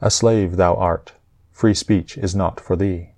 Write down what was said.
A slave thou art, free speech is not for thee.